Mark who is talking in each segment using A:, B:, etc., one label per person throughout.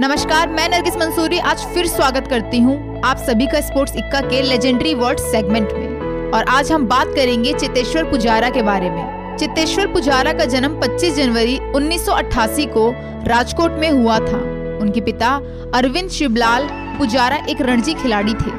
A: नमस्कार, मैं नरगिस मंसूरी। आज फिर स्वागत करती हूँ आप सभी का स्पोर्ट्स इक्का के लेजेंडरी वर्ड सेगमेंट में। और आज हम बात करेंगे चितेश्वर पुजारा के बारे में। चितेश्वर पुजारा का जन्म 25 जनवरी 1988 को राजकोट में हुआ था। उनके पिता अरविंद शिवलाल पुजारा एक रणजी खिलाड़ी थे,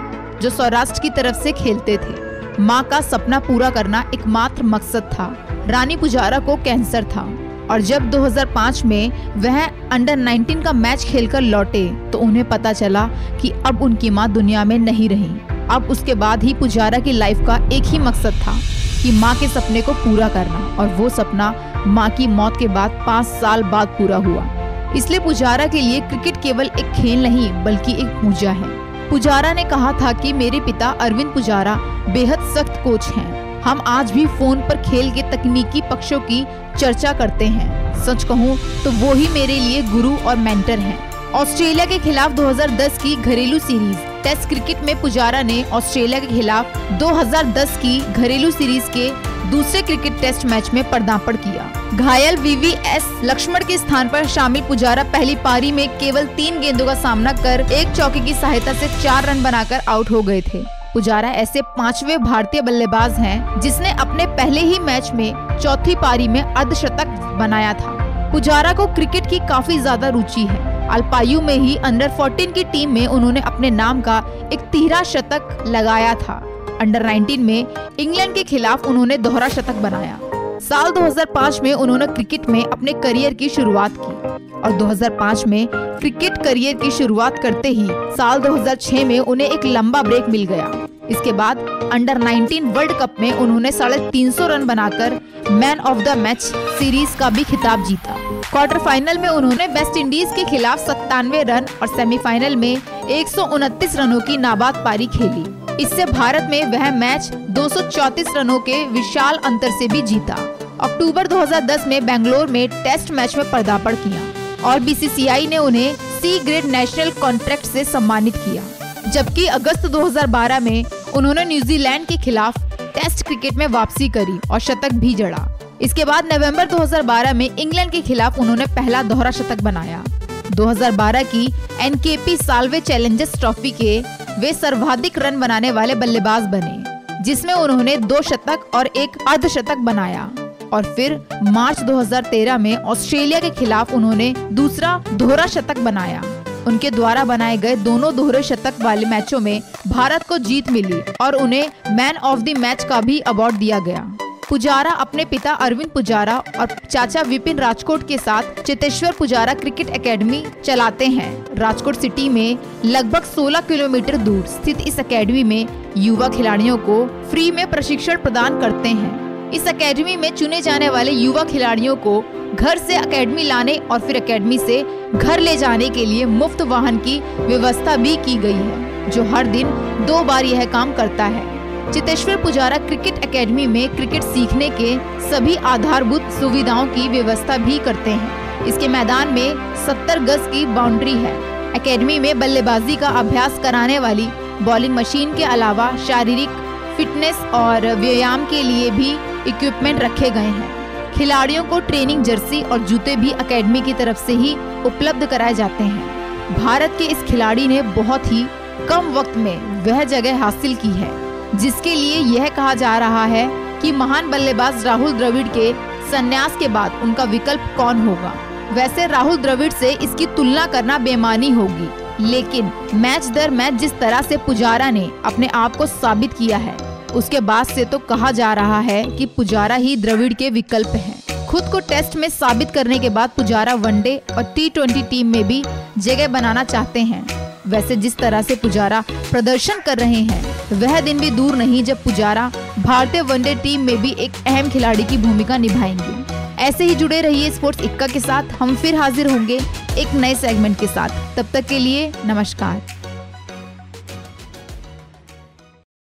A: जो सौराष्ट्र की तरफ़ से खेलते थे। माँ का सपना पूरा करना एकमात्र मकसद था। रानी पुजारा को कैंसर था। और जब 2005 में वह अंडर 19 का मैच खेलकर लौटे तो उन्हें पता चला कि अब उनकी माँ दुनिया में नहीं रही। अब उसके बाद ही पुजारा की लाइफ का एक ही मकसद था कि माँ के सपने को पूरा करना, और वो सपना माँ की मौत के बाद पाँच साल बाद पूरा हुआ। इसलिए पुजारा के लिए क्रिकेट केवल एक खेल नहीं, बल्कि एक पूजा है। पुजारा ने कहा था कि मेरे पिता अरविंद पुजारा बेहद सख्त कोच हैं। हम आज भी फ़ोन पर खेल के तकनीकी पक्षों की चर्चा करते हैं। सच कहूँ तो वो ही मेरे लिए गुरु और मेंटर हैं। ऑस्ट्रेलिया के खिलाफ 2010 की घरेलू सीरीज़, टेस्ट क्रिकेट में पुजारा ने ऑस्ट्रेलिया के खिलाफ 2010 की घरेलू सीरीज़ के दूसरे क्रिकेट टेस्ट मैच में पदार्पण किया। घायल वीवीएस लक्ष्मण के स्थान पर शामिल पुजारा पहली पारी में केवल तीन गेंदों का सामना कर एक चौके की सहायता से चार रन बनाकर आउट हो गए थे। पुजारा ऐसे पांचवे भारतीय बल्लेबाज हैं जिसने अपने पहले ही मैच में चौथी पारी में अर्धशतक बनाया था। पुजारा को क्रिकेट की काफ़ी ज़्यादा रुचि है। अल्पायु में ही अंडर 14 की टीम में उन्होंने अपने नाम का एक तीहरा शतक लगाया था। अंडर 19 में इंग्लैंड के खिलाफ उन्होंने दोहरा शतक बनाया। साल 2005 में उन्होंने क्रिकेट में अपने करियर की शुरुआत की। और 2005 में क्रिकेट करियर की शुरुआत करते ही साल 2006 में उन्हें एक लंबा ब्रेक मिल गया। इसके बाद अंडर 19 वर्ल्ड कप में उन्होंने साढ़े तीन रन बनाकर man of the match series का भी खिताब जीता। क्वार्टर फाइनल में उन्होंने वेस्ट इंडीज के खिलाफ सत्तानवे रन और सेमीफाइनल में एक सौ उनतीस रनों की नाबाद पारी खेली। इससे भारत में वह मैच 234 रनों के विशाल अंतर से भी जीता। अक्टूबर 2010 में बेंगलोर में टेस्ट मैच में पदार्पण किया। और बीसीसीआई ने उन्हें सी ग्रेड नेशनल कॉन्ट्रैक्ट से सम्मानित किया। जबकि अगस्त 2012 में उन्होंने न्यूजीलैंड के खिलाफ टेस्ट क्रिकेट में वापसी करी और शतक भी जड़ा। इसके बाद नवंबर 2012 में इंग्लैंड के खिलाफ उन्होंने पहला दोहरा शतक बनाया। 2012 की एनकेपी सालवे चैलेंजर्स ट्रॉफी के वे सर्वाधिक रन बनाने वाले बल्लेबाज बने, जिसमें उन्होंने दो शतक और एक अर्धशतक बनाया। और फिर मार्च 2013 में ऑस्ट्रेलिया के खिलाफ उन्होंने दूसरा दोहरा शतक बनाया। उनके द्वारा बनाए गए दोनों दोहरे शतक वाले मैचों में भारत को जीत मिली और उन्हें मैन ऑफ़ द मैच का भी अवार्ड दिया गया। पुजारा अपने पिता अरविंद पुजारा और चाचा विपिन राजकोट के साथ चितेश्वर पुजारा क्रिकेट एकेडमी चलाते हैं। राजकोट सिटी में लगभग 16 किलोमीटर दूर स्थित इस एकेडमी में युवा खिलाड़ियों को फ्री में प्रशिक्षण प्रदान करते हैं। इस एकेडमी में चुने जाने वाले युवा खिलाड़ियों को घर से एकेडमी लाने और फिर एकेडमी से घर ले जाने के लिए मुफ़्त वाहन की व्यवस्था भी की गई है, जो हर दिन दो बार यह काम करता है। चितेश्वर पुजारा क्रिकेट एकेडमी में क्रिकेट सीखने के सभी आधारभूत सुविधाओं की व्यवस्था भी करते हैं। इसके मैदान में 70 गज की बाउंड्री है। एकेडमी में बल्लेबाजी का अभ्यास कराने वाली बॉलिंग मशीन के अलावा शारीरिक फिटनेस और व्यायाम के लिए भी इक्विपमेंट रखे गए हैं। खिलाड़ियों को ट्रेनिंग जर्सी और जूते भी अकेडमी की तरफ़ से ही उपलब्ध कराए जाते हैं। भारत के इस खिलाड़ी ने बहुत ही कम वक्त में वह जगह हासिल की है, जिसके लिए यह कहा जा रहा है कि महान बल्लेबाज राहुल द्रविड़ के संन्यास के बाद उनका विकल्प कौन होगा। वैसे राहुल द्रविड़ से इसकी तुलना करना बेमानी होगी, लेकिन मैच दर मैच जिस तरह से पुजारा ने अपने आप को साबित किया है उसके बाद से तो कहा जा रहा है कि पुजारा ही द्रविड़ के विकल्प हैं। खुद को टेस्ट में साबित करने के बाद पुजारा वनडे और टी ट्वेंटी टीम में भी जगह बनाना चाहते हैं। वैसे जिस तरह से पुजारा प्रदर्शन कर रहे हैं, वह दिन भी दूर नहीं जब पुजारा भारतीय वनडे टीम में भी एक अहम खिलाड़ी की भूमिका निभाएँगे। ऐसे ही जुड़े रहिए स्पोर्ट्स इक्का के साथ। हम फिर हाजिर होंगे एक नए सेगमेंट के साथ। तब तक के लिए नमस्कार।